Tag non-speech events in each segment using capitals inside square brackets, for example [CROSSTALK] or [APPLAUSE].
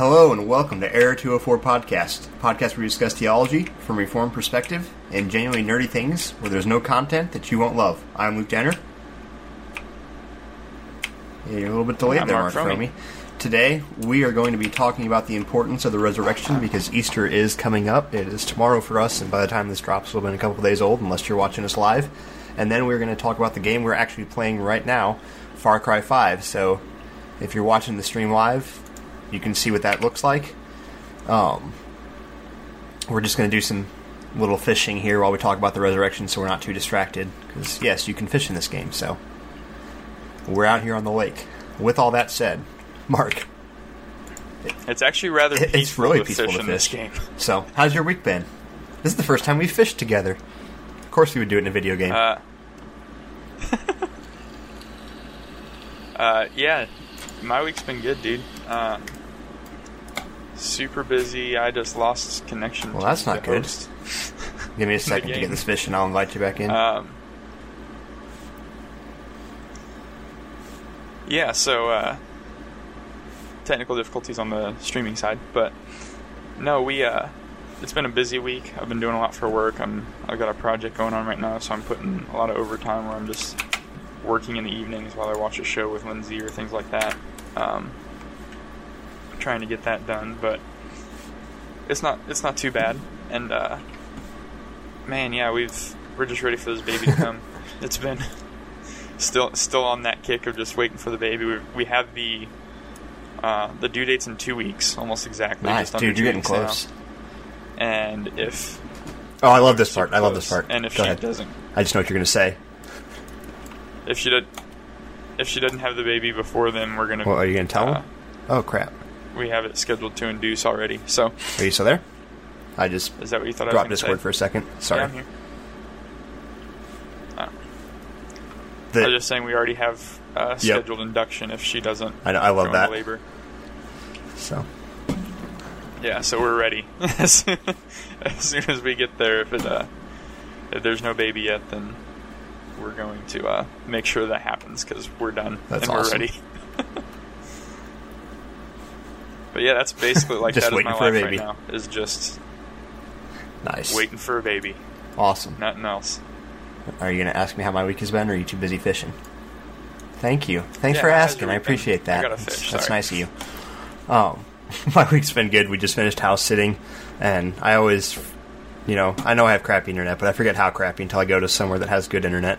Hello and welcome to Error 204 Podcast, a podcast where we discuss theology from a reformed perspective and genuinely nerdy things where there's no content that you won't love. I'm Luke Denner. Yeah, you're a little bit delayed I'm there, Mark. Fromme. Today we are going to be talking about the importance of the resurrection because Easter is coming up. It is tomorrow for us, and by the time this drops, it'll have been a couple of days old, unless you're watching us live. And then we're going to talk about the game we're actually playing right now, Far Cry 5. So if you're watching the stream live, you can see what that looks like. Um, we're just going to do some little fishing here while we talk about the resurrection, so we're not too distracted. Because yes, you can fish in this game. So we're out here on the lake. With all that said, [LAUGHS] Mark, It's actually rather It- peaceful it's really to peaceful fish to in this game. so how's your week been? This is the first time we've fished together. Of course, we would do it in a video game. Uh, [LAUGHS] uh, yeah, my week's been good, dude. Uh, super busy. I just lost connection. Well, that's not good. host. [LAUGHS] Give me a second to get this and I'll invite you back in. Um, yeah, so uh, technical difficulties on the streaming side, but no, we uh, it's been a busy week. I've been doing a lot for work. I'm I've got a project going on right now, so I'm putting a lot of overtime where I'm just working in the evenings while I watch a show with Lindsay or things like that. Um, trying to get that done, but it's not it's not too bad. And uh, man, yeah, we've we're just ready for this baby to come. [LAUGHS] it's been still still on that kick of just waiting for the baby. We we have the uh, the due date's in two weeks, almost exactly. nice, dude. You're getting weeks now. close. And if Oh, I love this part. I love this part. And if Go she ahead. doesn't, I just know what you're going to say. if she did, if she doesn't have the baby before then, we're gonna. What are you going to tell uh, him? Oh crap! We have it scheduled to induce already. So Are you still there? I just is that what you thought dropped Discord gonna for a second. Sorry. Yeah, I'm here. Uh, The- I was just saying we already have uh, scheduled induction if she doesn't. I know- I love that. labor. so Yeah, so we're ready. [LAUGHS] as soon as soon as we get there, if it uh, if there's no baby yet, then we're going to uh, make sure that happens because we're done That's and awesome. we're ready. [LAUGHS] but yeah, that's basically like Just that is my for a life baby. right now. Is just nice. waiting for a baby, Awesome. nothing else. Are you going to ask me how my week has been, or are you too busy fishing? Thank you. Thanks Yeah, for asking. I been? appreciate that. I That's- That's nice of you. Um, [LAUGHS] my week's been good. We just finished house sitting, and I always, you know, I know I have crappy internet, but I forget how crappy until I go to somewhere that has good internet.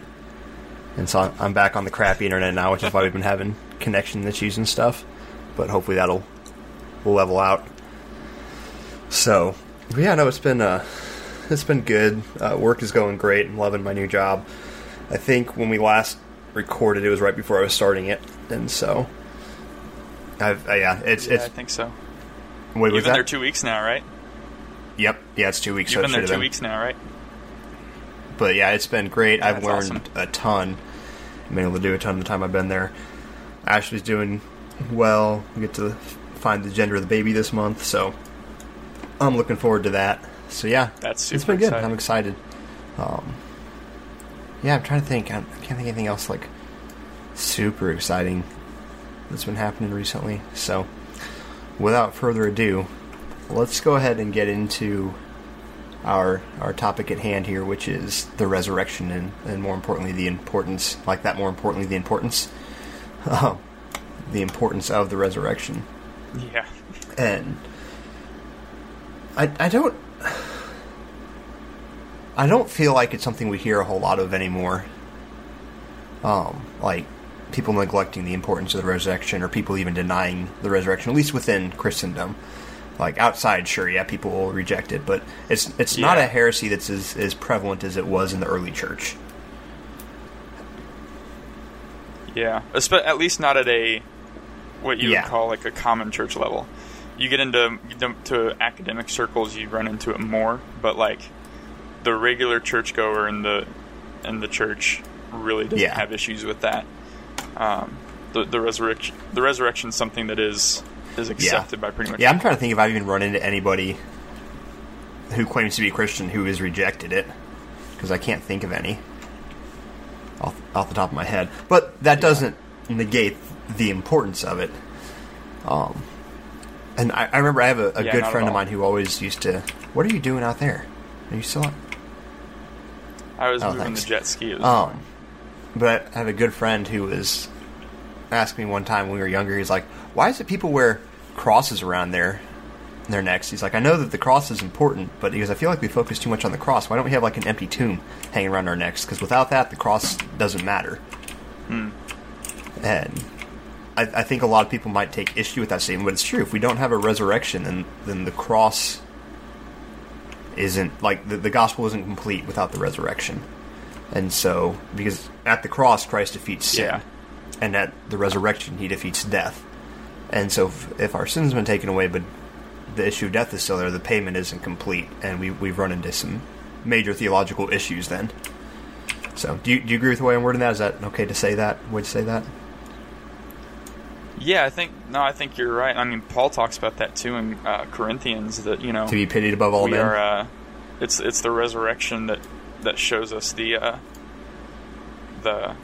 And so I'm back on the crappy internet now, which is why we've been having connection issues and stuff. But hopefully that'll will level out. So, yeah, no, it's been uh, it's been good. Uh, work is going great. I'm loving my new job. I think when we last recorded, it was right before I was starting it, and so I've uh, yeah, it's Yeah, I think so. wait, You've been that? there two weeks now, right? Yep, yeah, it's two weeks. You've so been there two been. weeks now, right? But yeah, it's been great. Yeah, I've learned awesome. a ton. I've been able to do a ton of the time I've been there. Ashley's doing well. We get to find the gender of the baby this month, so I'm looking forward to that. So yeah, That's it's been good. exciting. I'm excited. Um, yeah, I'm trying to think. I can't think of anything else like super exciting that's been happening recently. So, without further ado, let's go ahead and get into our our topic at hand here, which is the resurrection and, and more importantly the importance, like that. More importantly, the importance, um, [LAUGHS] the importance of the resurrection. Yeah. And I I don't I don't feel like it's something we hear a whole lot of anymore. Um, like people neglecting the importance of the resurrection, or people even denying the resurrection, at least within Christendom. Like outside, sure, yeah, people will reject it, but it's it's not a heresy that's as, as prevalent as it was in the early church. Yeah, at least not at a what you Yeah. would call like a common church level. You get into to academic circles, you run into it more, but like the regular churchgoer in the in the church really doesn't Yeah. have issues with that. Um, the the resurrection the resurrection is something that is is accepted by pretty much Yeah, I'm trying to think if I've even run into anybody who claims to be Christian who has rejected it, because I can't think of any off, off the top of my head. But that doesn't negate the importance of it. Um, And I, I remember I have a, a Yeah, good friend of mine who always used to. What are you doing out there? Are you still? I was Oh, moving thanks. the jet ski. Um, but I have a good friend who was asking me one time when we were younger. He's like, "Why is it people wear crosses around their their necks?" He's like, "I know that the cross is important, but because I feel like we focus too much on the cross. Why don't we have like an empty tomb hanging around our necks? Because without that, the cross doesn't matter." And I, I think a lot of people might take issue with that statement, but it's true. If we don't have a resurrection, then then the cross isn't like the, the gospel isn't complete without the resurrection. And so, because at the cross, Christ defeats sin, Yeah. and at the resurrection, he defeats death. And so, if, if our sins have been taken away, but the issue of death is still there, the payment isn't complete, and we, we've run into some major theological issues then. So, do you, do you agree with the way I'm wording that? Is that okay to say that? Would you say that? Yeah, I think no, I think you're right. I mean, Paul talks about that too in uh, Corinthians that you know To be pitied above all we men? are. Uh, it's it's the resurrection that that shows us the uh, the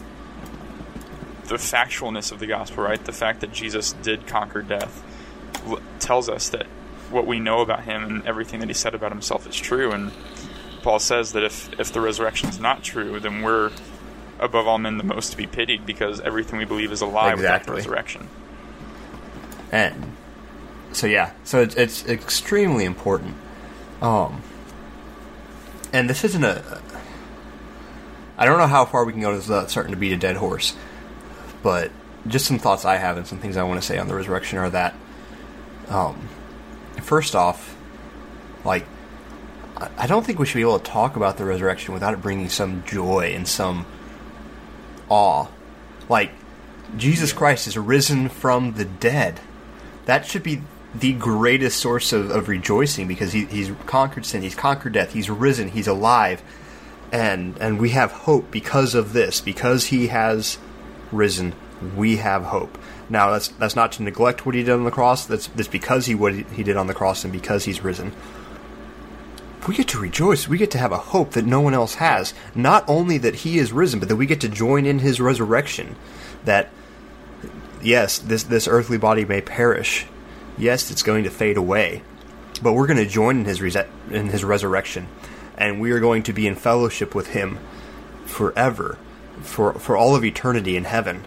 the factualness of the gospel, right? The fact that Jesus did conquer death tells us that what we know about him and everything that he said about himself is true. And Paul says that if if the resurrection is not true, then we're above all men the most to be pitied because everything we believe is a lie without the Exactly. resurrection. And so yeah. So it's, it's extremely important. Um and this isn't a i don't know how far we can go without starting to beat a dead horse but just some thoughts i have and some things i want to say on the resurrection are that um first off like I- i don't think we should be able to talk about the resurrection without it bringing some joy and some awe. Like jesus christ is risen from the dead that should be the greatest source of, of rejoicing because he, he's conquered sin, he's conquered death, he's risen, he's alive, and and we have hope because of this. Because he has risen, we have hope. Now that's that's not to neglect what he did on the cross. That's that's because he what he, did on the cross and because he's risen. We get to rejoice. We get to have a hope that no one else has. Not only that he is risen, but that we get to join in his resurrection. That yes, this this earthly body may perish. Yes, it's going to fade away, but we're going to join in his in his resurrection, and we are going to be in fellowship with him forever, for for all of eternity in heaven,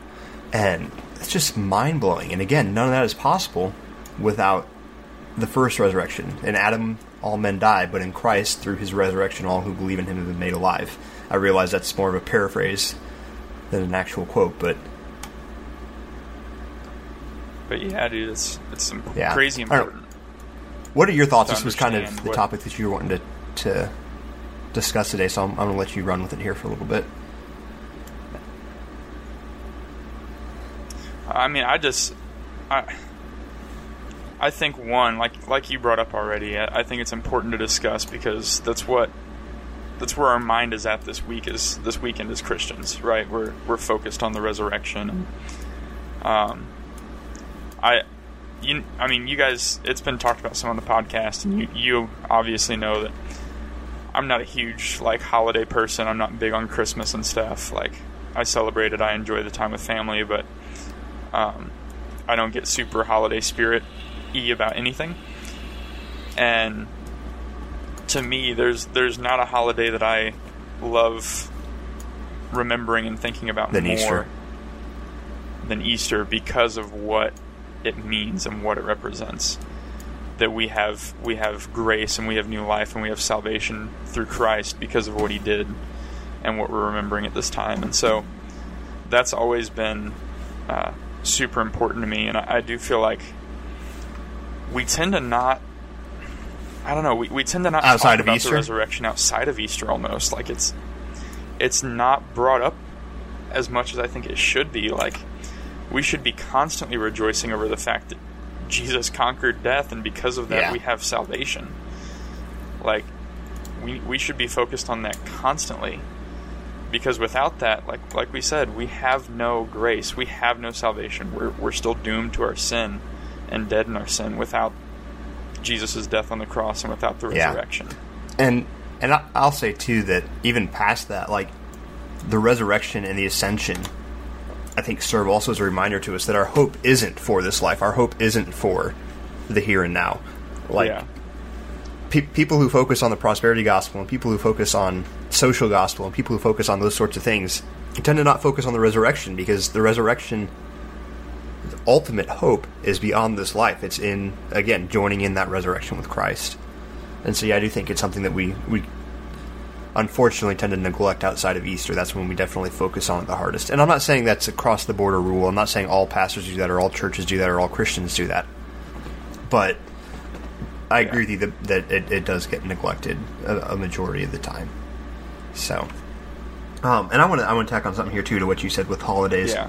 and it's just mind blowing. And again, none of that is possible without the first resurrection. In Adam, all men die, but in Christ, through his resurrection, all who believe in him have been made alive. I realize that's more of a paraphrase than an actual quote, but But yeah, dude, it's it's im- Yeah. crazy important. What are your thoughts? This was kind of the topic that you were wanting to, to discuss today, so I'm, I'm going to let you run with it here for a little bit. I mean, I just, I, I think one, like like you brought up already, I, I think it's important to discuss because that's what, that's where our mind is at this week is this weekend as Christians, right? We're we're focused on the resurrection. Um, I, you, I mean, you guys, it's been talked about some on the podcast, and you you obviously know that I'm not a huge like holiday person. I'm not big on Christmas and stuff. Like I celebrate it, I enjoy the time with family, but um, I don't get super holiday spirit y about anything. And to me, there's there's not a holiday that I love remembering and thinking about Than more Easter. than Easter because of what it means and what it represents. That we have we have grace and we have new life and we have salvation through Christ because of what He did and what we're remembering at this time. And so that's always been uh, super important to me. And I, I do feel like we tend to not. I don't know. We, we tend to not Outside talk of about Easter? the resurrection outside of Easter almost like it's it's not brought up as much as I think it should be. Like we should be constantly rejoicing over the fact that Jesus conquered death, and because of that, Yeah. we have salvation. Like we we should be focused on that constantly, because without that, like like we said, we have no grace, we have no salvation. We're we're still doomed to our sin and dead in our sin without Jesus' death on the cross and without the Yeah. resurrection. And and I'll say too that even past that, like the resurrection and the ascension, I think serve also as a reminder to us that our hope isn't for this life. Our hope isn't for the here and now. Like yeah. pe- people who focus on the prosperity gospel and people who focus on social gospel and people who focus on those sorts of things tend to not focus on the resurrection because the resurrection the ultimate hope is beyond this life it's in again joining in that resurrection with christ and so yeah i do think it's something that we we unfortunately tend to neglect outside of easter that's when we definitely focus on it the hardest and i'm not saying that's across the board a rule i'm not saying all pastors do that or all churches do that or all christians do that but I agree with you that, that it, it does get neglected a, a majority of the time. So, um, and I want to I want to tack on something here too to what you said with holidays. Yeah.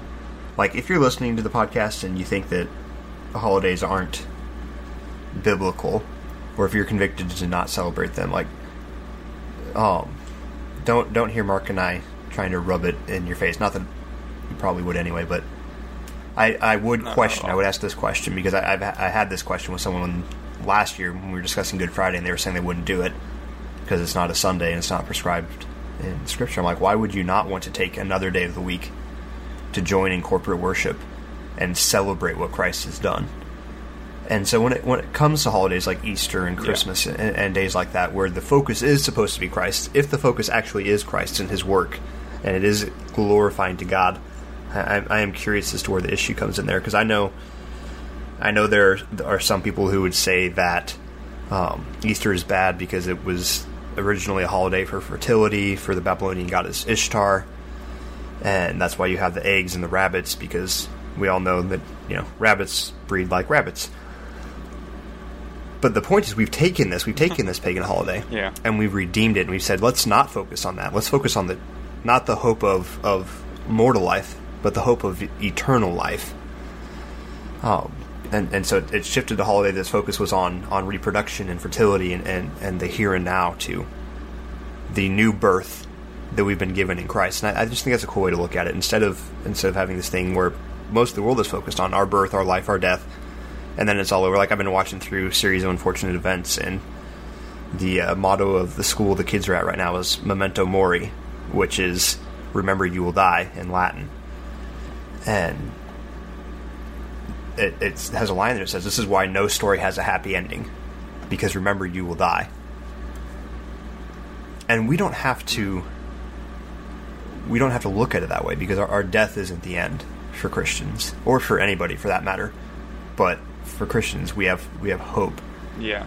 Like if you're listening to the podcast and you think that the holidays aren't biblical, or if you're convicted to not celebrate them, like, um, don't don't hear Mark and I trying to rub it in your face. Not that you probably would anyway, but I I would Not question. I would ask this question because I I've, I had this question with someone last year when we were discussing Good Friday, and they were saying they wouldn't do it because it's not a Sunday and it's not prescribed in Scripture. I'm like, why would you not want to take another day of the week to join in corporate worship and celebrate what Christ has done? And so when it when it comes to holidays like Easter and Christmas and, and days like that, where the focus is supposed to be Christ, if the focus actually is Christ and His work, and it is glorifying to God, I, I am curious as to where the issue comes in there because I know, I know there are some people who would say that um, Easter is bad because it was originally a holiday for fertility for the Babylonian goddess Ishtar, and that's why you have the eggs and the rabbits because we all know that you know rabbits breed like rabbits. But the point is, we've taken this, we've taken this pagan holiday, [LAUGHS] Yeah. and we've redeemed it, and we've said, let's not focus on that. Let's focus on the, not the hope of of mortal life, but the hope of eternal life. Um, and and so it shifted the holiday. This focus was on on reproduction and fertility and and, and the here and now to the new birth that we've been given in Christ. And I, I just think that's a cool way to look at it. Instead of instead of having this thing where most of the world is focused on our birth, our life, our death, and then it's all over. Like I've been watching through a series of unfortunate events, and the uh, motto of the school the kids are at right now is "Memento Mori," which is "Remember, you will die" in Latin. And it, it has a line that says, "This is why no story has a happy ending, because remember, you will die." And we don't have to. We don't have to look at it that way because our, our death isn't the end for Christians or for anybody for that matter. But for Christians, we have we have hope Yeah.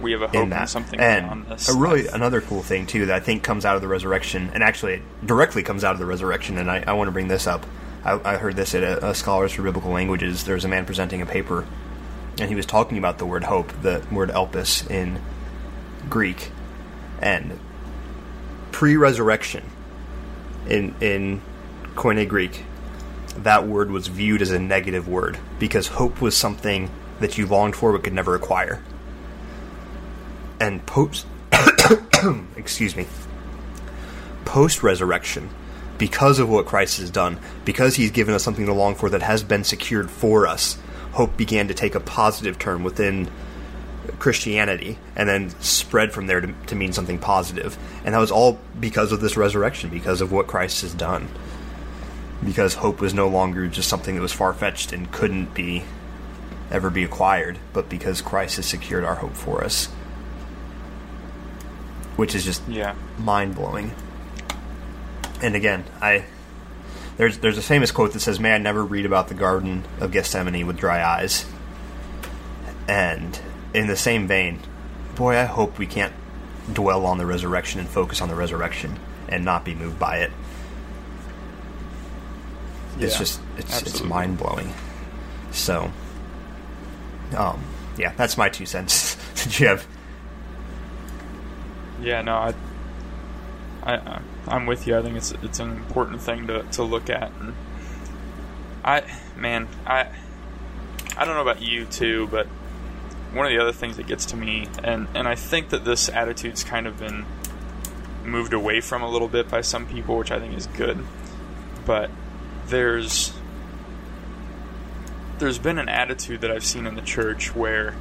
We have a hope in in, that. something and a really life. another cool thing too that I think comes out of the resurrection, and actually it directly comes out of the resurrection. And I, I want to bring this up. I, I heard this at a, a Scholars for Biblical Languages. There was a man presenting a paper, and he was talking about the word hope, the word elpis in Greek, and pre-resurrection in in Koine Greek, that word was viewed as a negative word because hope was something that you longed for but could never acquire. And post, [COUGHS] excuse me, post resurrection, because of what Christ has done, because He's given us something to long for that has been secured for us, hope began to take a positive turn within Christianity and then spread from there to, to mean something positive. And that was all because of this resurrection, because of what Christ has done. Because hope was no longer just something that was far fetched and couldn't be ever be acquired, but because Christ has secured our hope for us. Which is just Yeah. mind blowing. And again, I there's there's a famous quote that says, "May I never read about the Garden of Gethsemane with dry eyes." And in the same vein, boy, I hope we can't dwell on the resurrection and focus on the resurrection and not be moved by it. It's Yeah, just it's it's mind blowing. So, um, yeah, that's my two cents. [LAUGHS] Did you have? Yeah, no, I, I, I- I'm with you. I think it's it's an important thing to, to look at. And I, man, I, I don't know about you too, but one of the other things that gets to me, and and I think that this attitude's kind of been moved away from a little bit by some people, which I think is good. But there's there's been an attitude that I've seen in the church where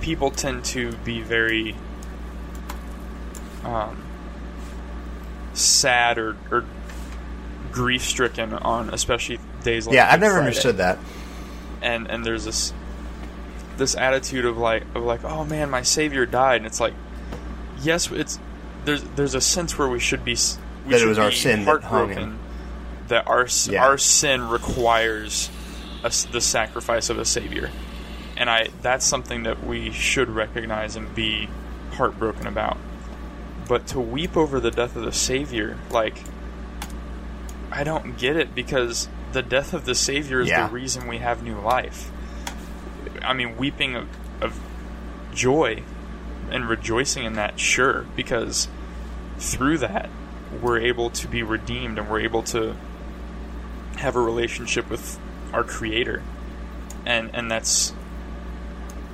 people tend to be very um, sad or, or grief stricken on especially days like Yeah, I've never Friday. understood that. and and there's this this attitude of like of like oh man my savior died and it's like yes it's there's there's a sense where we should be we That it was our sin heartbroken him. That our Yeah. our sin requires us the sacrifice of a savior and I that's something that we should recognize and be heartbroken about but to weep over the death of the savior like I don't get it because the death of the Savior is Yeah. the reason we have new life. I mean, weeping of, of joy and rejoicing in that, sure, because through that we're able to be redeemed and we're able to have a relationship with our Creator, and and that's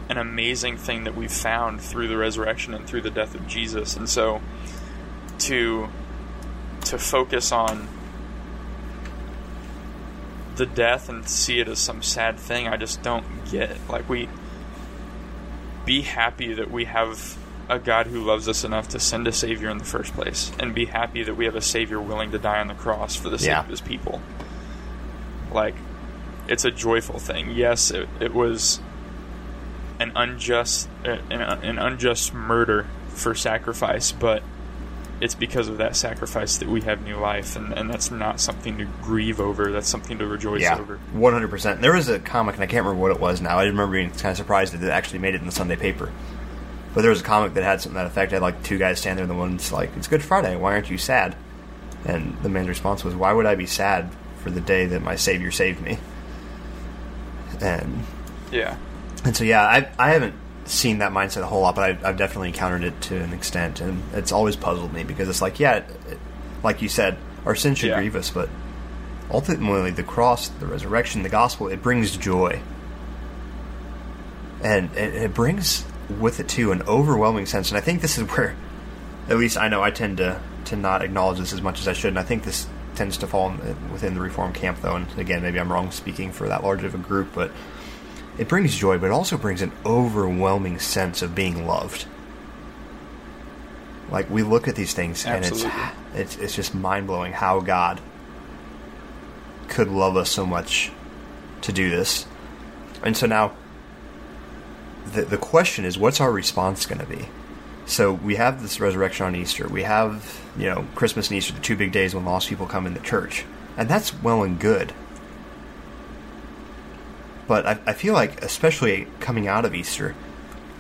an amazing thing that we've found through the resurrection and through the death of Jesus, and so to to focus on the death and see it as some sad thing I just don't get. Like we be happy that we have a God who loves us enough to send a savior in the first place and be happy that we have a savior willing to die on the cross for the sake Yeah. of his people. Like it's a joyful thing. Yes, it, it was an unjust an, an unjust murder for sacrifice, but it's because of that sacrifice that we have new life, and, and that's not something to grieve over. That's something to rejoice Yeah, over. one hundred percent. There was a comic, and I can't remember what it was now. I remember being kind of surprised that it actually made it in the Sunday paper. But there was a comic that had something that effect. It had like two guys stand there, and the one's like, "It's Good Friday. Why aren't you sad?" And the man's response was, "Why would I be sad for the day that my Savior saved me?" And Yeah, and so yeah, I I haven't seen that mindset a whole lot, but I've, I've definitely encountered it to an extent, and it's always puzzled me because it's like, yeah, it, it- like you said, our sin should Yeah. grieve us, but ultimately the cross, the resurrection, the gospel, it brings joy, and it, it brings with it too an overwhelming sense. And I think this is [LAUGHS] where, at least I know, I tend to to not acknowledge this as much as I should, and I think this tends to fall within the reform camp, though. And again, maybe I'm wrong speaking for that large of a group, but it brings joy, but it also brings an overwhelming sense of being loved. Like we look at these things, Absolutely. and it's it's it's just mind blowing how God could love us so much to do this. And so now, the the question is, what's our response going to be? So we have this resurrection on Easter. We have you know Christmas and Easter, the two big days when lost people come into church, and that's well and good. But I, I feel like, especially coming out of Easter,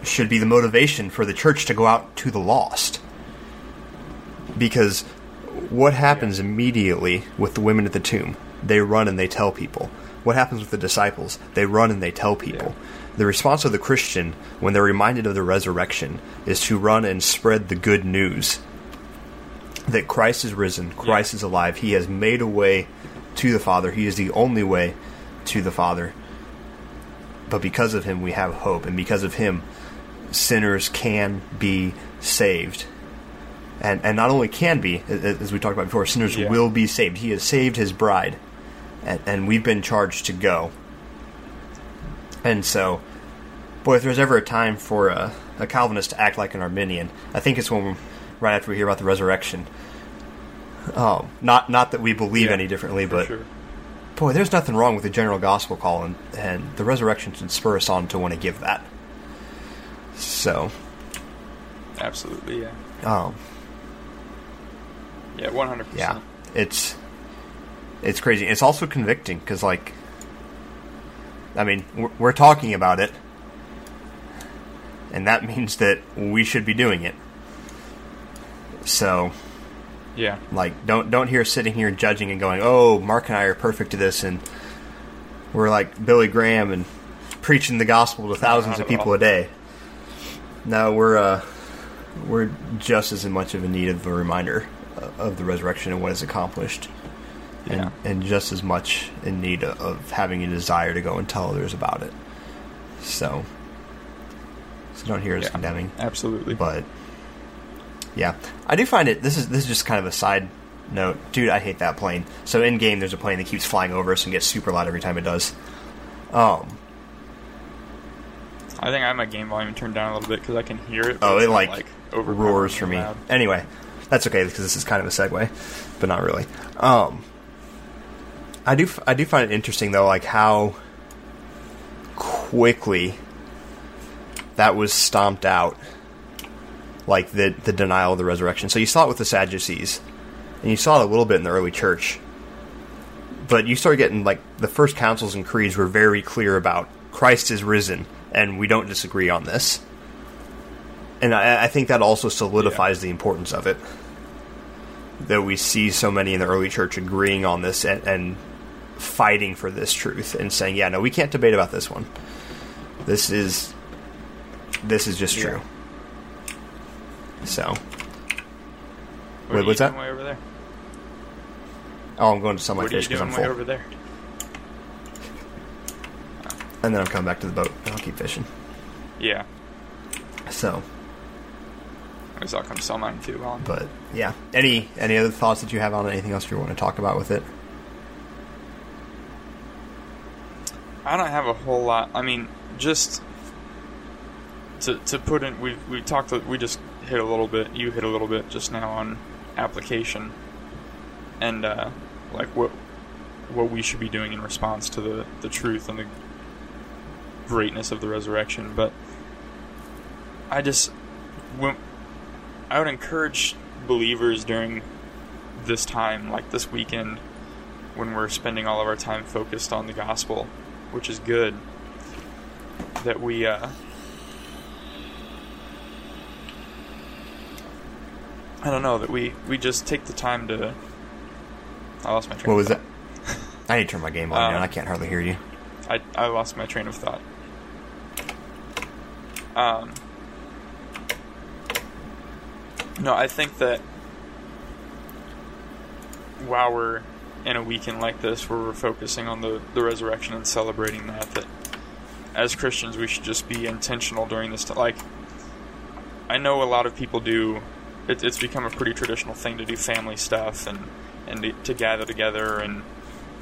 should be the motivation for the church to go out to the lost. Because what happens immediately with the women at the tomb? They run and they tell people. What happens with the disciples? They run and they tell people. The response of the Christian, when they're reminded of the resurrection, is to run and spread the good news that Christ is risen, Christ is alive, He has made a way to the Father, He is the only way to the Father. But because of Him, we have hope, and because of Him, sinners can be saved. And, and not only can be, as we talked about before, sinners Yeah. will be saved. He has saved His bride, and, and we've been charged to go. And so, boy, if there's ever a time for a, a Calvinist to act like an Arminian, I think it's when right after we hear about the resurrection. Um, not not that we believe Yeah, any differently, but sure. boy, there's nothing wrong with the general gospel call, and, and the resurrection should spur us on to want to give that. So, absolutely, yeah, um, yeah, one hundred percent. yeah, it's it's crazy. It's also convicting because, like, I mean, we're, we're talking about it, and that means that we should be doing it. So, Yeah, like, don't don't hear sitting here judging and going, "Oh, Mark and I are perfect to this," and we're like Billy Graham and preaching the gospel to thousands of people all. a day. No, we're uh, we're just as much of a need of a reminder of the resurrection and what is accomplished, and Yeah. and just as much in need of having a desire to go and tell others about it. So, so don't hear us Yeah. condemning absolutely. but yeah, I do find it. This is this is just kind of a side note, dude. I hate that plane. So in game, there's a plane that keeps flying over us and gets super loud every time it does. Um, I think I have my game volume turned down a little bit because I can hear it. oh, it not, like, overpoweringly roars for me. loud. Anyway, that's okay because this is kind of a segue, but not really. Um, I do I do find it interesting though, like how quickly that was stomped out, like the the denial of the resurrection. So you saw it with the Sadducees, and you saw it a little bit in the early church. But you start getting like the first councils and creeds were very clear about Christ is risen, and we don't disagree on this. And I, I think that also solidifies the importance of it. That we see so many in the early church agreeing on this and, and fighting for this truth and saying, "Yeah, no, we can't debate about this one. This is this is just Yeah. true." So, What Wait, are you what's that? Way over there. oh, I'm going to sell my what fish because I'm full, over there? and then I'm coming back to the boat and I'll keep fishing. Yeah. So, I guess I'll come sell mine too. While I'm- but yeah, any any other thoughts that you have on? Anything else you want to talk about with it? I don't have a whole lot. I mean, just to to put in, we we talked. We just hit a little bit. You hit a little bit just now on application, and uh, like what what we should be doing in response to the the truth and the greatness of the resurrection. But I just when, I would encourage believers during this time, like this weekend, when we're spending all of our time focused on the gospel, which is good, that we uh, I don't know that we we just take the time to. I lost my train. What of was thought. that? [LAUGHS] I need to turn my game on, Um, man. I can't hardly hear you. I I lost my train of thought. Um. No, I think that while we're in a weekend like this, where we're focusing on the the resurrection and celebrating that, that as Christians we should just be intentional during this. time. like, I know a lot of people do. It, it's become a pretty traditional thing to do family stuff and and to, gather together and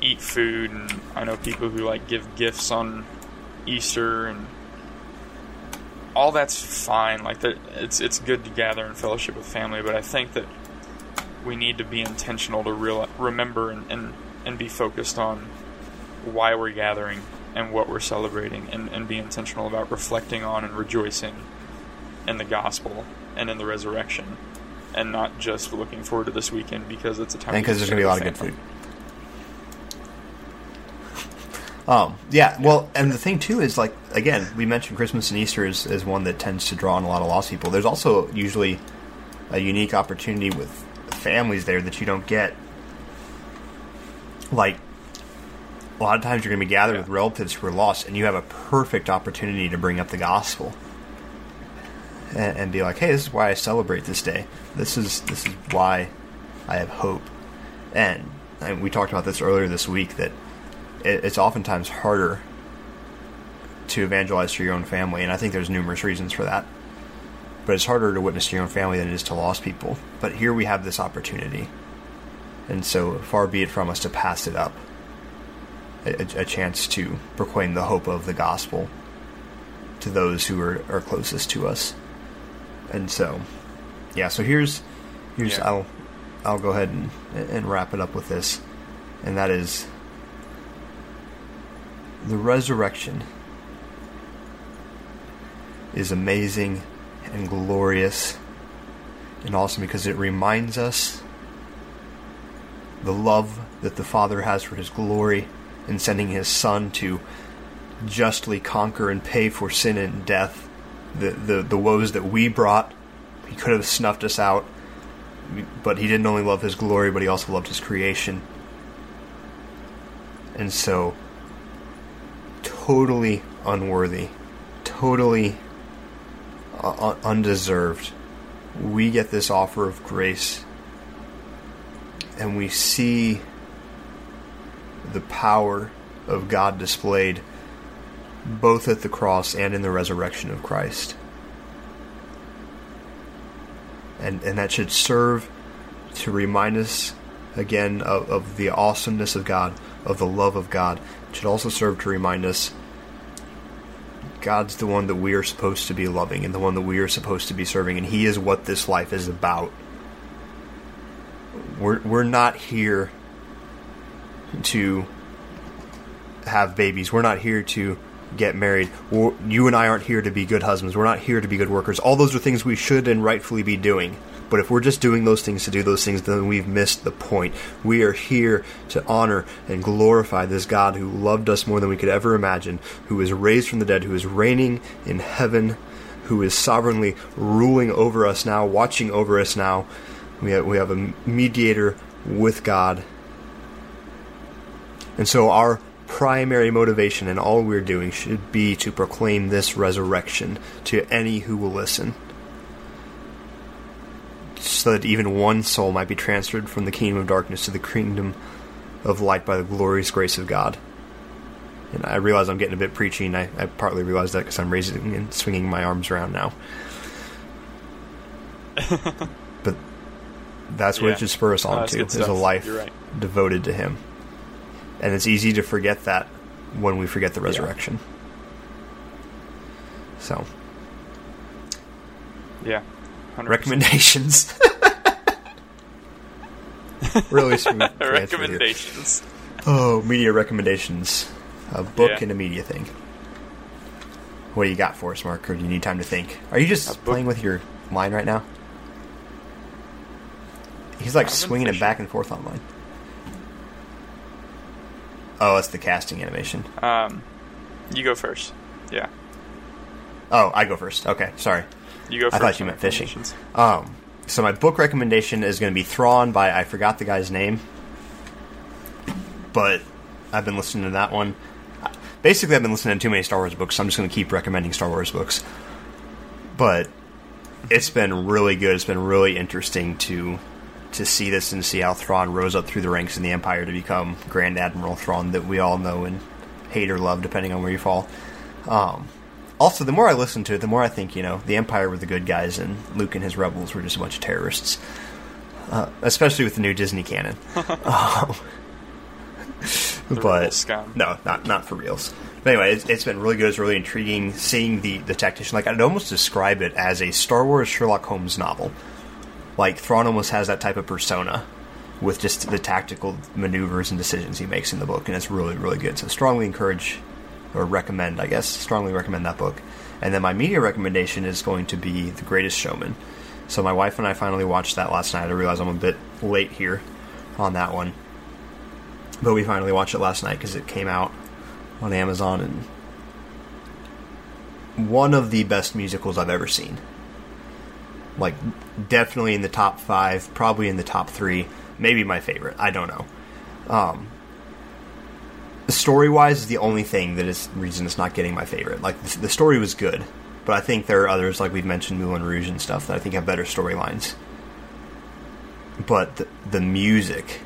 eat food. And I know people who like give gifts on Easter and all that's fine. Like that it's it's good to gather and fellowship with family but I think that we need to be intentional to real remember and, and and be focused on why we're gathering and what we're celebrating and, and be intentional about reflecting on and rejoicing in the gospel and in the resurrection and not just looking forward to this weekend because it's a time And because there's going to be a lot of good food. [LAUGHS] Um, yeah, well, and the thing too is like again, we mentioned Christmas and Easter is, is one that tends to draw in a lot of lost people. There's also usually a unique opportunity with families there that you don't get. Like a lot of times you're going to be gathered Yeah. with relatives who are lost, and you have a perfect opportunity to bring up the gospel and, and be like, "Hey, this is why I celebrate this day. This is this is why I have hope." And, and we talked about this earlier this week that it, it's oftentimes harder to evangelize to your own family, and I think there's numerous reasons for that. But it's harder to witness to your own family than it is to lost people. But here we have this opportunity, and so far be it from us to pass it up. A, chance to proclaim the hope of the gospel to those who are, are closest to us. And so, yeah. So here's here's Yeah. I'll I'll go ahead and and wrap it up with this, and that is the resurrection is amazing and glorious and awesome because it reminds us the love that the Father has for His glory in sending His Son to justly conquer and pay for sin and death, the, the, the woes that we brought. He could have snuffed us out, but He didn't only love His glory, but He also loved His creation. And so, totally unworthy, totally uh, undeserved, we get this offer of grace and we see the power of God displayed both at the cross and in the resurrection of Christ. And and that should serve to remind us again of, of the awesomeness of God, of the love of God. It should also serve to remind us God's the one that we are supposed to be loving and the one that we are supposed to be serving, and He is what this life is about. We're we're not here to have babies. We're not here to get married. We're- You and I aren't here to be good husbands. We're not here to be good workers. All those are things we should and rightfully be doing. But if we're just doing those things to do those things, then we've missed the point. We are here to honor and glorify this God who loved us more than we could ever imagine, who is raised from the dead, who is reigning in heaven, who is sovereignly ruling over us now, watching over us now. We have, we have a mediator with God. And so our primary motivation in all we're doing should be to proclaim this resurrection to any who will listen. So that even one soul might be transferred from the kingdom of darkness to the kingdom of light by the glorious grace of God. And I realize I'm getting a bit preachy, and I, I partly realize that because I'm raising and swinging my arms around now. [LAUGHS] but that's what Yeah. it should spur us on that's to, is a life right. devoted to Him. And it's easy to forget that when we forget the resurrection. So, Yeah. 100%. recommendations. [LAUGHS] really smooth. [LAUGHS] Recommendations. Oh, media recommendations. A book Yeah. and a media thing. What do you got for us, Mark? Or do you need time to think? Are you just playing with your line right now? He's like swinging it back and forth on mine. Oh, it's the casting animation. Um, you go first. Yeah. Oh, I go first. Okay, sorry. You go first. I thought you meant fishing. Um, so my book recommendation is going to be Thrawn by I forgot the guy's name, but I've been listening to that one. Basically, I've been listening to too many Star Wars books, so I'm just going to keep recommending Star Wars books. But it's been really good. It's been really interesting to to see this and see how Thrawn rose up through the ranks in the Empire to become Grand Admiral Thrawn that we all know and hate or love, depending on where you fall. Um, also, the more I listen to it, the more I think, you know, the Empire were the good guys and Luke and his rebels were just a bunch of terrorists. Uh, especially with the new Disney canon. [LAUGHS] um, but no, not not for reals. But anyway, it's, it's been really good. It's really intriguing seeing the the tactician. Like I'd almost describe it as a Star Wars Sherlock Holmes novel. Like Thrawn almost has that type of persona with just the tactical maneuvers and decisions he makes in the book, and it's really really good. So strongly encourage or recommend, I guess, strongly recommend that book. And then my media recommendation is going to be The Greatest Showman. So my wife and I finally watched that last night. I realize I'm a bit late here on that one. But we finally watched it last night because it came out on Amazon and one of the best musicals I've ever seen. Like, definitely in the top five, probably in the top three, maybe my favorite. I don't know. Um, story wise is the only thing that is reason it's not getting my favorite. Like the, the story was good, but I think there are others like we've mentioned Moulin Rouge and stuff that I think have better storylines. But the, the music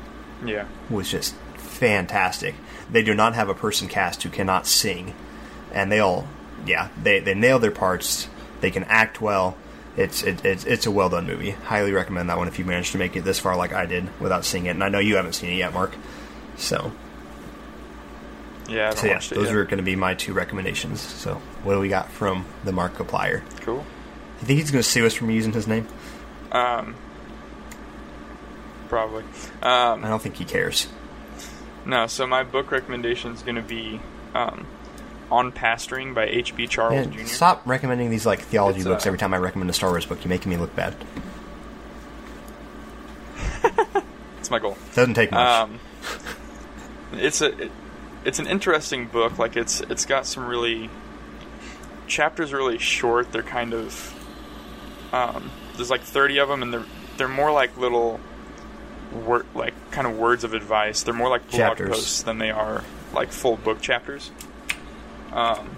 Yeah. was just fantastic. They do not have a person cast who cannot sing, and they all, yeah, they they nail their parts. They can act well. It's it, it's it's a well done movie. Highly recommend that one if you managed to make it this far, like I did, without seeing it. And I know you haven't seen it yet, Mark. So Yeah. So yeah, those yet. are going to be my two recommendations. So what do we got from the Markiplier? cool. You think he's going to sue us from using his name? Um, probably. Um, I don't think he cares. no. So my book recommendation is going to be um, "On Pastoring" by H.B. Charles Man, Jr. stop recommending these like theology It's, books uh, every time I recommend a Star Wars book. You're making me look bad. [LAUGHS] It's my goal. Doesn't take much. Um, it's a it, it's an interesting book. Like it's it's got some really chapters are really short. They're kind of um, there's like 30 of them, and they're they're more like little word like kind of words of advice. They're more like blog Chapters. posts than they are like full book chapters. Um,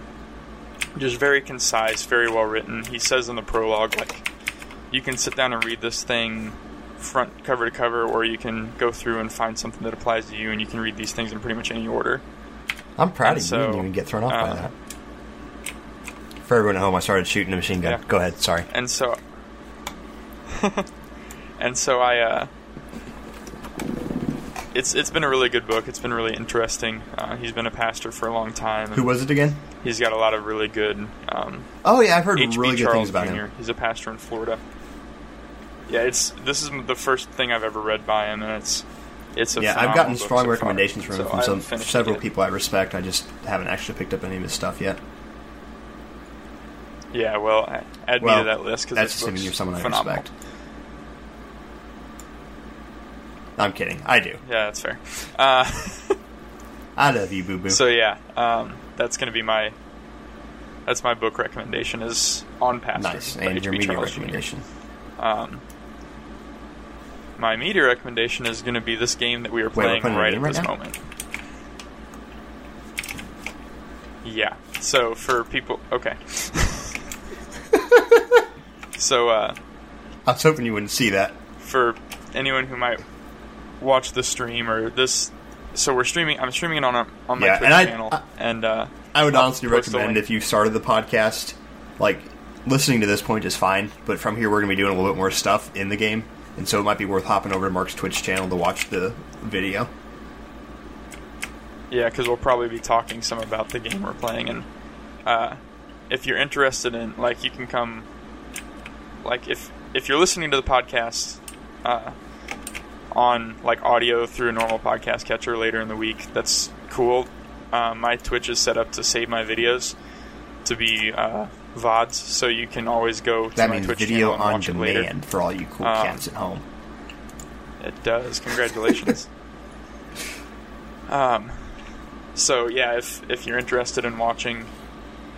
just very concise, very well written. He says in the prologue like you can sit down and read this thing front cover to cover, or you can go through and find something that applies to you, and you can read these things in pretty much any order. I'm proud and of you. so, You didn't get thrown off by um, that. For everyone at home, I started shooting a machine gun. Yeah. Go ahead. Sorry. And so, [LAUGHS] and so I, uh, it's it's been a really good book. It's been really interesting. Uh, he's been a pastor for a long time. Who was it again? He's got a lot of really good. Um, Oh yeah, I've heard H.B. really good Charles things about Jr. him. He's a pastor in Florida. Yeah, it's this is the first thing I've ever read by him, and it's it's a yeah, I've gotten strong so far. recommendations from him I from some several yet. people I respect. I just haven't actually picked up any of his stuff yet. Yeah, well, add me to that list because That's assuming you're someone I phenomenal. respect. I'm kidding. I do. Yeah, that's fair. Uh, [LAUGHS] I love you, boo boo. so yeah, um, that's going to be my that's my book recommendation is on past nice. And your media Charles recommendation. Um, my media recommendation is going to be this game that we are playing playing right at right this now? moment. Yeah. So for people, okay. [LAUGHS] so uh, I was hoping you wouldn't see that. for anyone who might watch the stream or this, so we're streaming. I'm streaming it on a, on my Yeah, Twitch and I- channel, I- and uh, I would I'll honestly recommend if you started the podcast, like listening to this point is fine, but from here we're going to be doing a little bit more stuff in the game, and so it might be worth hopping over to Mark's Twitch channel to watch the video. Yeah, because we'll probably be talking some about the game we're playing, and uh, if you're interested in, like, you can come, like, if if you're listening to the podcast uh, on like audio through a normal podcast catcher later in the week, that's cool. Uh, my Twitch is set up to save my videos to be uh, vods, so you can always go to That my means Twitch video channel and on watch it later. demand for all you cool Um, cats at home. It does. Congratulations. [LAUGHS] um, so yeah, if if you're interested in watching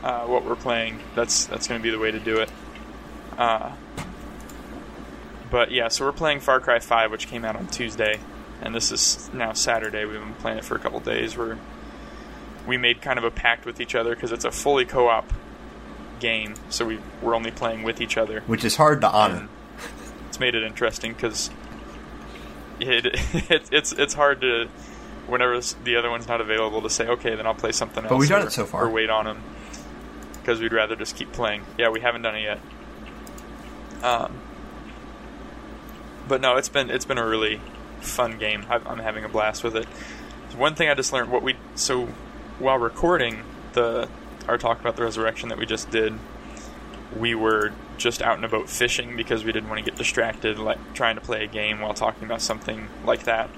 uh, what we're playing, that's that's going to be the way to do it. Uh, but yeah, so we're playing Far Cry 5, which came out on Tuesday, and this is now Saturday. We've been playing it for a couple days. We're we made kind of a pact with each other because it's a fully co-op game, so we we're only playing with each other Which is hard to honor. and it's made it interesting because it, [LAUGHS] it, it's it's hard to whenever the other one's not available to say okay then I'll play something else. But we've done or- it so far. or wait on them because we'd rather just keep playing. Yeah, we haven't done it yet. Um, but no, it's been it's been a really fun game. I've, I'm having a blast with it. One thing I just learned what we so while recording the our talk about the resurrection that we just did, we were just out and about fishing because we didn't want to get distracted like trying to play a game while talking about something like that.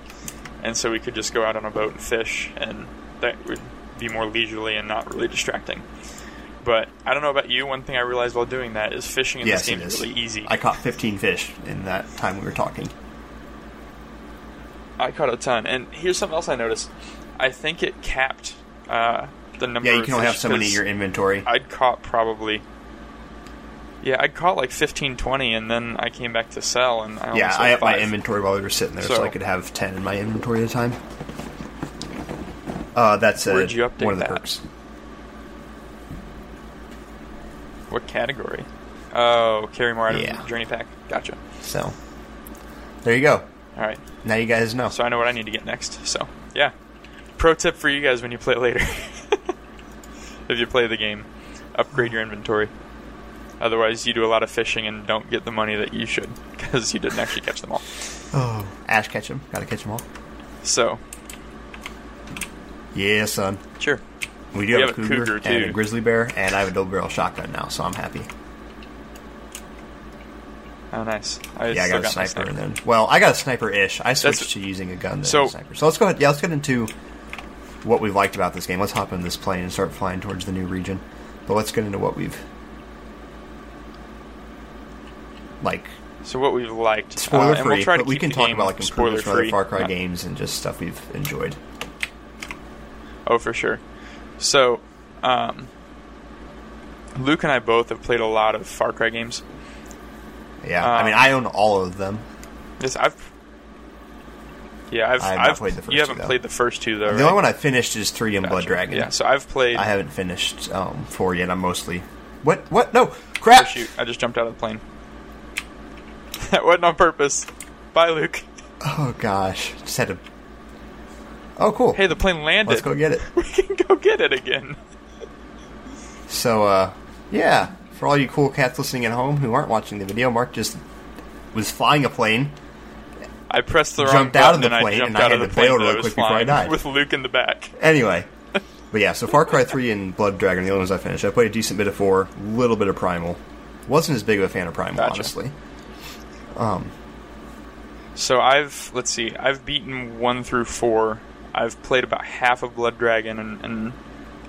And so we could just go out on a boat and fish and that would be more leisurely and not really distracting. But I don't know about you, one thing I realized while doing that is fishing in yes, this game is really easy. I caught 15 fish in that time we were talking. I caught a ton. And here's something else I noticed. I think it capped uh, the number Yeah, you can only have so many in your inventory. I'd caught probably. Yeah, I'd caught like 15, 20, and then I came back to sell, and I only Yeah, I have my inventory while we were sitting there, so, So- I could have 10 in my inventory at a time. Uh, that's you one of the that? perks. What category? Oh, carry more out of Yeah. the journey pack. Gotcha. So, there you go. All right, Now you guys know. so I know what I need to get next. So yeah, pro tip for you guys when you play later. [LAUGHS] if you play the game, upgrade your inventory. Otherwise, you do a lot of fishing and don't get the money that you should [LAUGHS] because you didn't actually catch them all. Oh, Ash catch them. Gotta catch them all. So Yeah, son. sure. We do We have, have a cougar, cougar, and a grizzly bear, and I have a double barrel shotgun now, so I'm happy. Oh, nice. I Yeah, I got a my sniper, and then well, I got a sniper-ish. I switched That's- to using a gun. Then So- a sniper. So let's go ahead. Yeah, let's get into what we've liked about this game. Let's hop in this plane and start flying towards the new region. But let's get into what we've like So what we've liked, spoiler uh, free. we'll but we can talk about like improvements from other. Far Cry Yeah. games and just stuff we've enjoyed. Oh, for sure. So, um, Luke and I both have played a lot of Far Cry games. Yeah, I Um, mean, I own all of them. Yes, I've. Yeah, I've. I not I've played the first you haven't two, played the first two though. The right? only one I finished is three and Blood Dragon. Yeah, so I've played. I haven't finished um, four yet. I'm mostly what? What? No crap! Oh, shoot! I just jumped out of the plane. [LAUGHS] that wasn't on purpose. Bye, Luke. Oh gosh, just had to. Oh, cool. Hey, the plane landed. Let's go get it. [LAUGHS] We can go get it again. So, uh, yeah, for all you cool cats listening at home who aren't watching the video, Mark just was flying a plane. I pressed the wrong Jumped out of button the and plane, I jumped and I out had of the to bail plane real quick before I died. with Luke in the back. Anyway, [LAUGHS] but yeah, so Far Cry 3 and Blood Dragon are the only ones I finished. I played a decent bit of 4, a little bit of Primal. Wasn't as big of a fan of Primal, Gotcha. honestly. Um, So I've let's see, I've beaten one through four. I've played about half of Blood Dragon and, and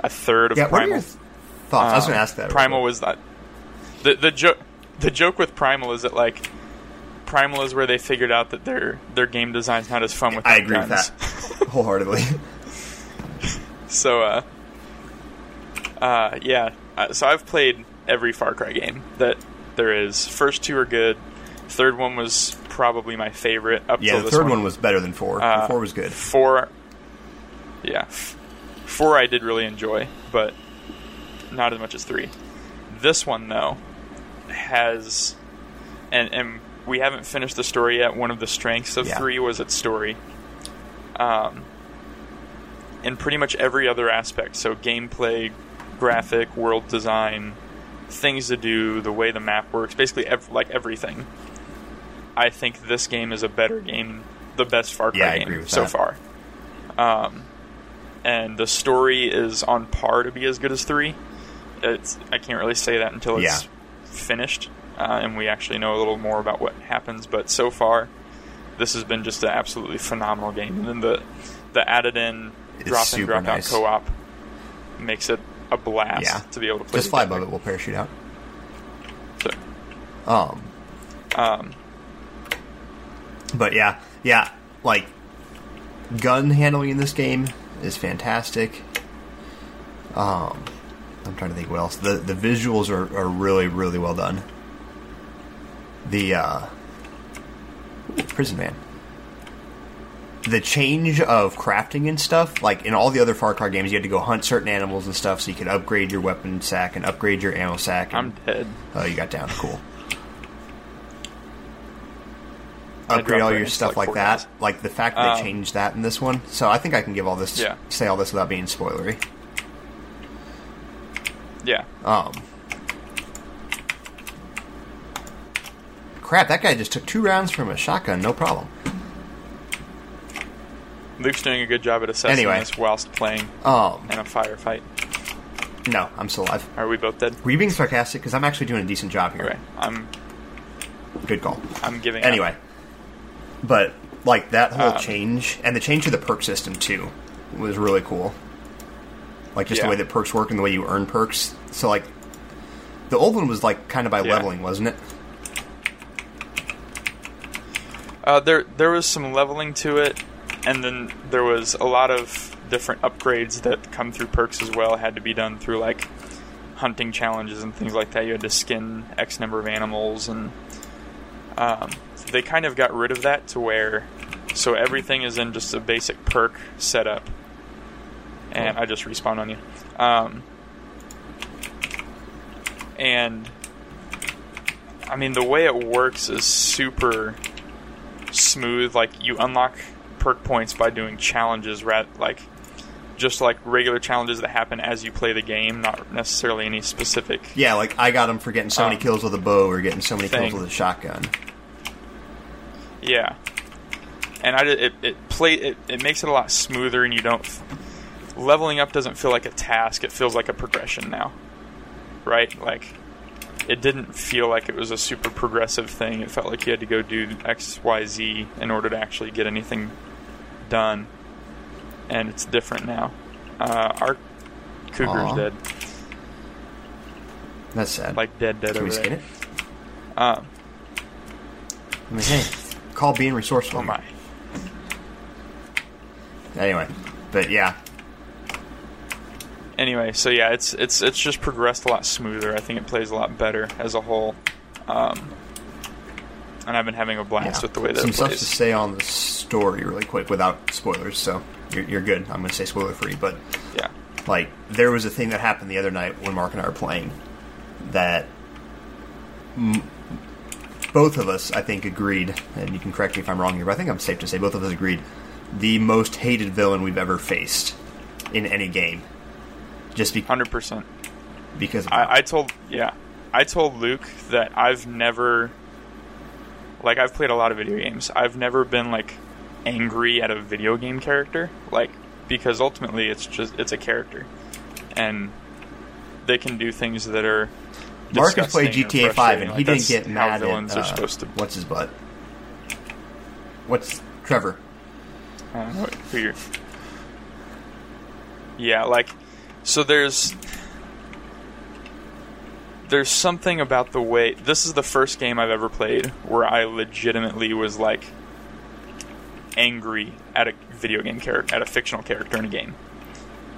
a third of Yeah, what are Primal. your th- thoughts? I was going to ask that. Primal was that. The the joke the joke with Primal is that like Primal is where they figured out that their their game design's not as fun with I agree with that wholeheartedly. [LAUGHS] So uh, uh yeah, uh, so I've played every Far Cry game that there is. First two are good. Third one was probably my favorite up yeah, the third one. one was better than four. Uh, four was good. Four, yeah, four I did really enjoy, but not as much as three. This one though has, and and we haven't finished the story yet. One of the strengths of Yeah. three was its story. Um, in pretty much every other aspect, so gameplay, graphic, world design, things to do, the way the map works, basically ev- like everything. I think this game is a better game, the best Far Cry Yeah, game so that. far. Um, and the story is on par to be as good as three. It's I can't really say that until it's Yeah. finished uh, and we actually know a little more about what happens. But so far, this has been just an absolutely phenomenal game. And then the the added in It's drop in drop nice. out co op makes it a blast Yeah. to be able to play. Just fly above it, we'll parachute out. So, Um, um, but yeah, yeah, like gun handling in this game is fantastic. Um, I'm trying to think what else. The the visuals are, are really really well done. The uh, prison man. The change of crafting and stuff, like in all the other Far Cry games, you had to go hunt certain animals and stuff so you could upgrade your weapon sack and upgrade your ammo sack. And, I'm dead. Oh, you got down. Cool. I Upgrade all your stuff like, like that. guys. Like the fact that they Um, changed that in this one. So I think I can give all this, Yeah. say all this without being spoilery. Yeah. Um, crap, that guy just took two rounds from a shotgun, no problem. Luke's doing a good job at assessing Anyway. this whilst playing Um, in a firefight. no, I'm still alive. Are we both dead? Were you being sarcastic? Because I'm actually doing a decent job here. Okay. I'm Good call. I'm giving up. But like that whole Um, change and the change to the perk system too was really cool. Like just Yeah. the way that perks work and the way you earn perks. So like the old one was like kind of by Yeah. leveling, wasn't it? Uh, there there was some leveling to it, and then there was a lot of different upgrades that come through perks as well. Had to be done through like hunting challenges and things like that. You had to skin X number of animals, and um, they kind of got rid of that to where so everything is in just a basic perk setup. And. I just respawn on you. Um, and I mean, the way it works is super smooth. Like you unlock perk points by doing challenges, rat like just like regular challenges that happen as you play the game, not necessarily any specific. Yeah, like I got them for getting so many Um, kills with a bow or getting so many kills with a shotgun. Yeah, and I it it play it, it makes it a lot smoother, and you don't leveling up doesn't feel like a task. It feels like a progression now, right? Like it didn't feel like it was a super progressive thing. It felt like you had to go do X, Y, Z in order to actually get anything done, and it's different now. Uh, our cougar's Aw. dead, That's sad. like dead, dead Can we over skin there. it? Um, I mean, hey, call being resourceful. oh my. Anyway, but yeah, anyway, so yeah, it's it's it's just progressed a lot smoother. I think it plays a lot better as a whole, um, and I've been having a blast yeah. with the way that some it stuff to say on the story really quick without spoilers. So you're, you're good. I'm going to say spoiler free, but Yeah, like there was a thing that happened the other night when Mark and I were playing that m- both of us I think agreed, and you can correct me if I'm wrong here, but I think I'm safe to say both of us agreed the most hated villain we've ever faced in any game, just be- hundred percent. because I, I told yeah, I told Luke that I've never like I've played a lot of video games. I've never been like angry at a video game character, like because ultimately it's just it's a character, and they can do things that are. Mark has played GTA Five, and he didn't get mad villains at are uh, supposed to. what's his butt. what's Trevor? I don't know what- who you're. Yeah, like, so there's there's something about the way this is the first game I've ever played where I legitimately was like angry at a video game character, at a fictional character in a game.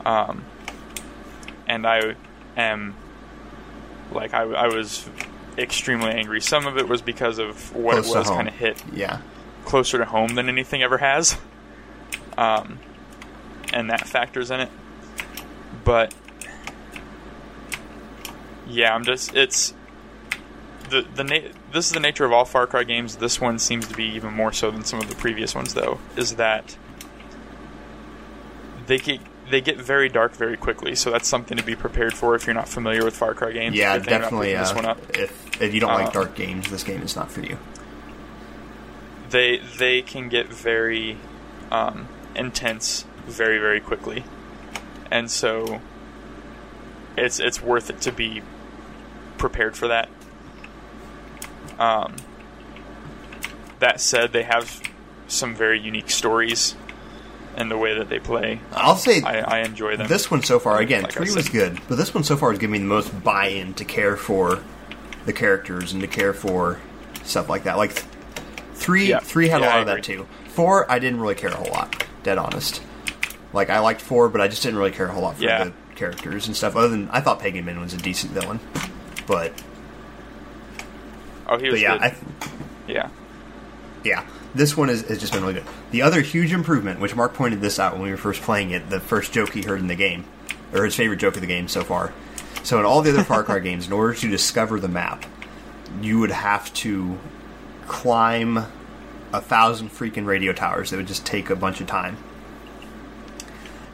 Um, and I am like I, I was extremely angry. Some of it was because of what Close it was kind of hit Yeah. closer to home than anything ever has. Um, and that factors in it. But yeah, I'm just it's the the na- this is the nature of all Far Cry games. This one seems to be even more so than some of the previous ones, though. Is that they get they get very dark very quickly, so that's something to be prepared for if you're not familiar with Far Cry games. Yeah, If you're thinking about definitely. Uh, this one up. if if you don't like Um, dark games, this game is not for you. they they can get very um, intense very very quickly, and so it's it's worth it to be prepared for that. Um, that said, they have some very unique stories in the way that they play. I'll say I, I enjoy them. this one so far. Again, Like three was good, but this one so far has given me the most buy-in to care for the characters and to care for stuff like that. Like th- three, Yeah. three had a lot I of that too. Four, I didn't really care a whole lot. Dead honest. Like I liked four, but I just didn't really care a whole lot for Yeah. the characters and stuff. Other than I thought Pagan Min was a decent villain, but oh, he was yeah, good. I, yeah, yeah, this one has, has just been really good. The other huge improvement, which Mark pointed this out when we were first playing it, the first joke he heard in the game, or his favorite joke of the game so far. So in all the other Far Cry [LAUGHS] games, in order to discover the map, you would have to climb a thousand freaking radio towers. It would just take a bunch of time.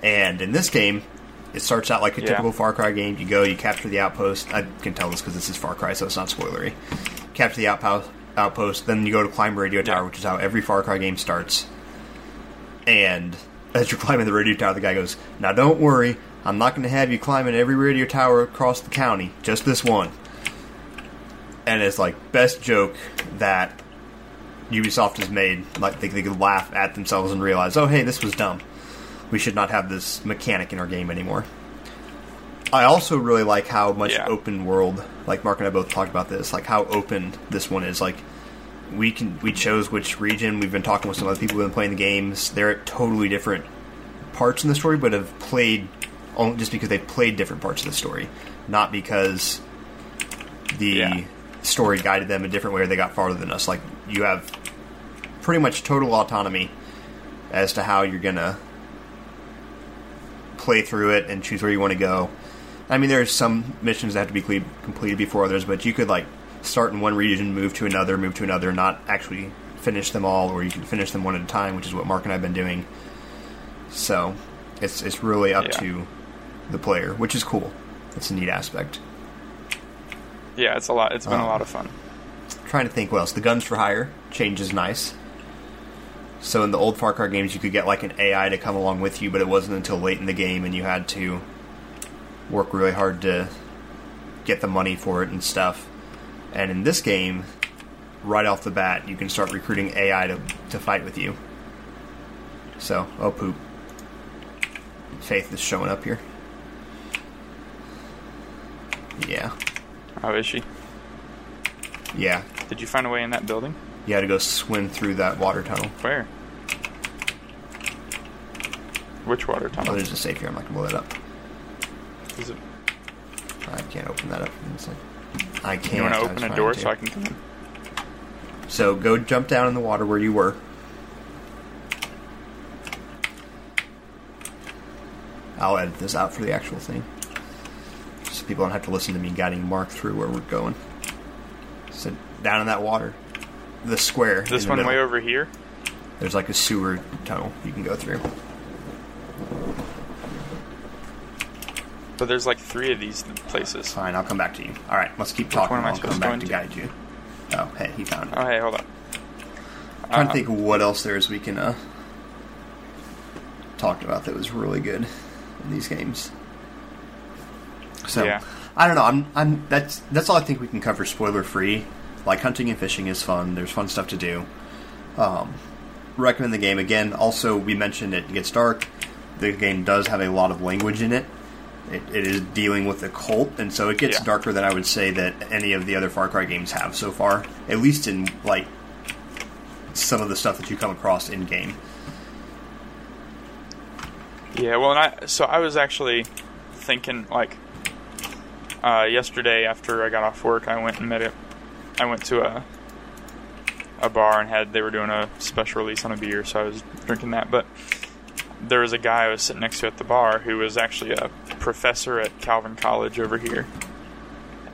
And in this game, it starts out like a Yeah. typical Far Cry game. You go, you capture the outpost. I can tell this because this is Far Cry, so it's not spoilery. Capture the outpost, outpost, then you go to climb radio tower, Yeah. which is how every Far Cry game starts. And as you're climbing the radio tower, the guy goes, "Now don't worry, I'm not going to have you climbing every radio tower across the county, just this one." And it's like best joke that Ubisoft has made. Like they, they could laugh at themselves and realize, "Oh, hey, this was dumb. We should not have this mechanic in our game anymore." I also really like how much Yeah. open world, like Mark and I both talked about this, like how open this one is. Like we can we chose which region. We've been talking with some other people who've been playing the games. They're at totally different parts in the story, but have played only just because they've played different parts of the story, not because the Yeah. story guided them a different way or they got farther than us. Like you have pretty much total autonomy as to how you're gonna play through it and choose where you want to go. I mean, there's some missions that have to be cle- completed before others, but you could like start in one region, move to another, move to another, not actually finish them all, or you can finish them one at a time, which is what Mark and I've been doing. So it's it's really up Yeah. to the player, which is cool. It's a neat aspect. yeah, it's a lot. It's been Um, a lot of fun. trying to think what else. The guns for hire change is nice. So in the old Far Cry games, you could get like an AI to come along with you, but it wasn't until late in the game, and you had to work really hard to get the money for it and stuff. And in this game, right off the bat, you can start recruiting AI to to fight with you. So, oh poop. Faith is showing up here. Yeah, How is she? yeah. Did you find a way in that building? You had to go swim through that water tunnel. Where? Which water tunnel? Oh, there's a safe here. I'm not gonna blow that up. Is it? I can't open that up. I can't. You want to open a door to. so I can come in? So go jump down in the water where you were. I'll edit this out for the actual thing, so people don't have to listen to me guiding Mark through where we're going. So down in that water, the square. This one middle, way over here. There's like a sewer tunnel you can go through. But there's like three of these places. Fine, I'll come back to you. All right, let's keep talking. one am I I'll come supposed to back go to guide you. Oh, hey, he found it. Oh, hey, hold on. I'm trying Uh, to think what else there is we can uh, talked about that was really good in these games. So Yeah. I don't know. I'm I'm that's that's all I think we can cover spoiler free. Like hunting and fishing is fun. There's fun stuff to do. Um, recommend the game again. Also, we mentioned it gets dark. The game does have a lot of language in it. It, it is dealing with the cult, and so it gets Yeah. darker than I would say that any of the other Far Cry games have so far. At least in like some of the stuff that you come across in game. Yeah, well, and I so I was actually thinking like uh, yesterday after I got off work, I went and met it. I went to a a bar and had they were doing a special release on a beer, so I was drinking that. But there was a guy I was sitting next to at the bar who was actually a professor at Calvin College over here,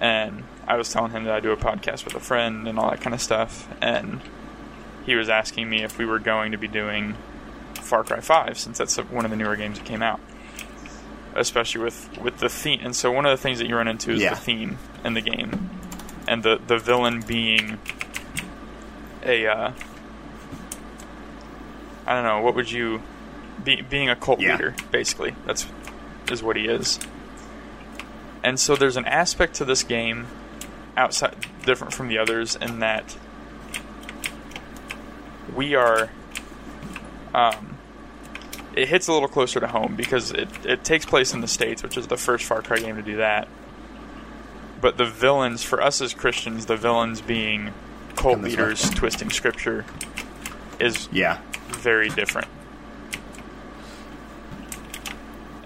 and I was telling him that I do a podcast with a friend and all that kind of stuff, and he was asking me if we were going to be doing Far Cry 5 since that's one of the newer games that came out. Especially with with the theme, and so one of the things that you run into is Yeah. the theme in the game, and the the villain being a uh, I don't know what would you be being a cult Yeah. leader basically that's is what he is. And so there's an aspect to this game outside different from the others in that we are um, it hits a little closer to home because it, it takes place in the States, which is the first Far Cry game to do that. But the villains, for us as Christians, the villains being cult Come this way. leaders twisting scripture, is Yeah, very different.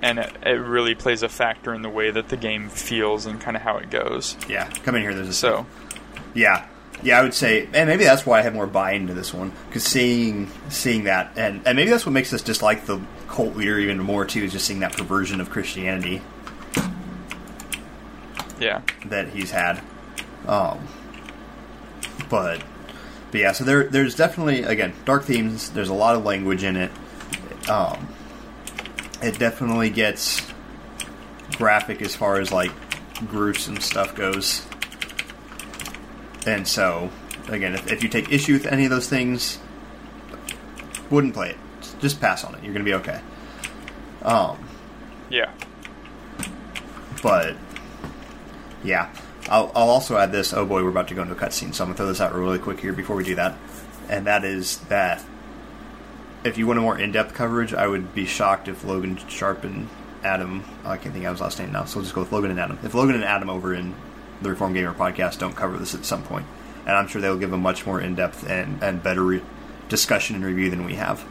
And it, it really plays a factor in the way that the game feels and kind of how it goes. yeah. Come in here. There's a So, Yeah, yeah, I would say, and maybe that's why I have more buy-in to this one because seeing seeing that, and and maybe that's what makes us dislike the cult leader even more too, is just seeing that perversion of Christianity yeah. that he's had. Um, but but yeah, so there there's definitely again dark themes. There's a lot of language in it. Um, it definitely gets graphic as far as like gruesome stuff goes. And so, again, if, if you take issue with any of those things, wouldn't play it. Just pass on it. You're gonna be okay. Um, Yeah. but yeah, I'll, I'll also add this. Oh boy, we're about to go into a cutscene, so I'm gonna throw this out really quick here before we do that. And that is that if you want a more in-depth coverage, I would be shocked if Logan Sharp and Adam. I can't think of his last name now, so we'll just go with Logan and Adam. If Logan and Adam over in the Reform Gamer podcast don't cover this at some point, and I'm sure they'll give a much more in-depth and and better re- discussion and review than we have.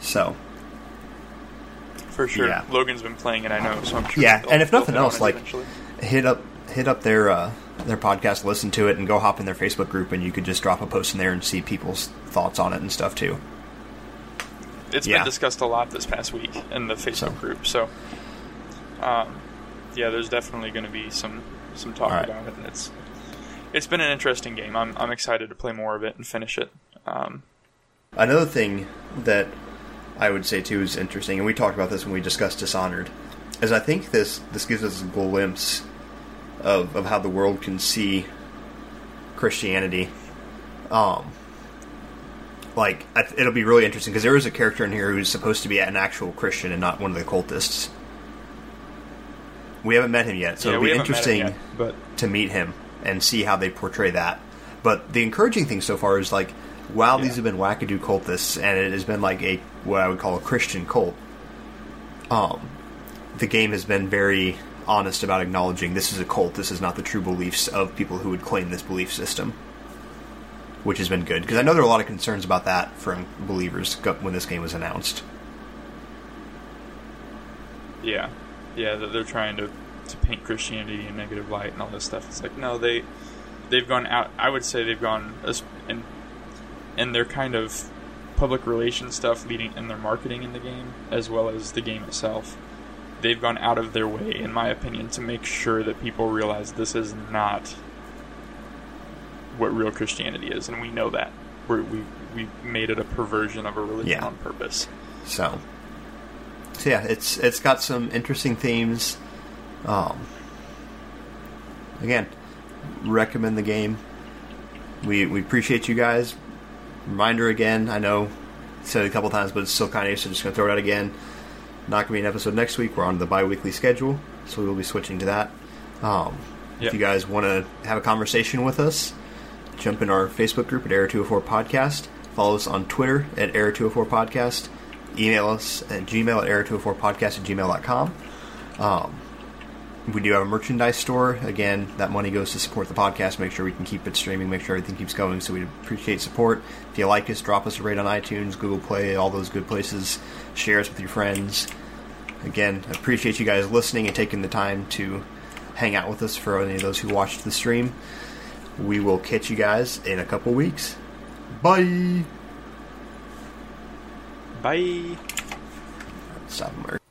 So For sure. Yeah. Logan's been playing it, I know, so I'm sure. Yeah, and if nothing else, like eventually. hit up hit up their uh, their podcast, listen to it, and go hop in their Facebook group, and you could just drop a post in there and see people's thoughts on it and stuff too. It's yeah. been discussed a lot this past week in the Facebook So- group. So, um, yeah, there's definitely going to be some some talk right. about it, and it's it's been an interesting game. I'm I'm excited to play more of it and finish it. Um, Another thing that I would say too is interesting, and we talked about this when we discussed Dishonored, is I think this this gives us a glimpse of of how the world can see Christianity. Um, like it'll be really interesting because there is a character in here who's supposed to be an actual Christian and not one of the cultists. We haven't met him yet, so yeah, it'll be haven't met him interesting yet, but to meet him and see how they portray that. But the encouraging thing so far is like, while Yeah. these have been wackadoo cultists, and it has been like a what I would call a Christian cult. Um, the game has been very honest about acknowledging this is a cult. This is not the true beliefs of people who would claim this belief system, which has been good because I know there are a lot of concerns about that from believers when this game was announced. yeah, yeah, that they're trying to to paint Christianity in negative light and all this stuff. It's like no, they they've gone out. I would say they've gone and and their kind of public relations stuff leading in their marketing in the game as well as the game itself. They've gone out of their way, in my opinion, to make sure that people realize this is not what real Christianity is, and we know that. We're, we we made it a perversion of a religion Yeah. on purpose. So, so yeah, it's it's got some interesting themes. Um, again, recommend the game. We we appreciate you guys. Reminder again, I know said it a couple times, but it's still kind of so just gonna throw it out again. Not gonna be an episode next week. We're on the bi-weekly schedule, so we will be switching to that. Um, Yep. If you guys want to have a conversation with us, jump in our Facebook group at Error 204 Podcast. Follow us on Twitter at Error204 Podcast. Email us at gmail at error204podcast at gmail.com. Um, we do have a merchandise store. Again, that money goes to support the podcast, make sure we can keep it streaming, make sure everything keeps going. So we appreciate support. If you like us, drop us a rate on iTunes, Google Play, all those good places. Share us with your friends. Again, appreciate you guys listening and taking the time to hang out with us for any of those who watched the stream. We will catch you guys in a couple weeks. Bye. Bye. America.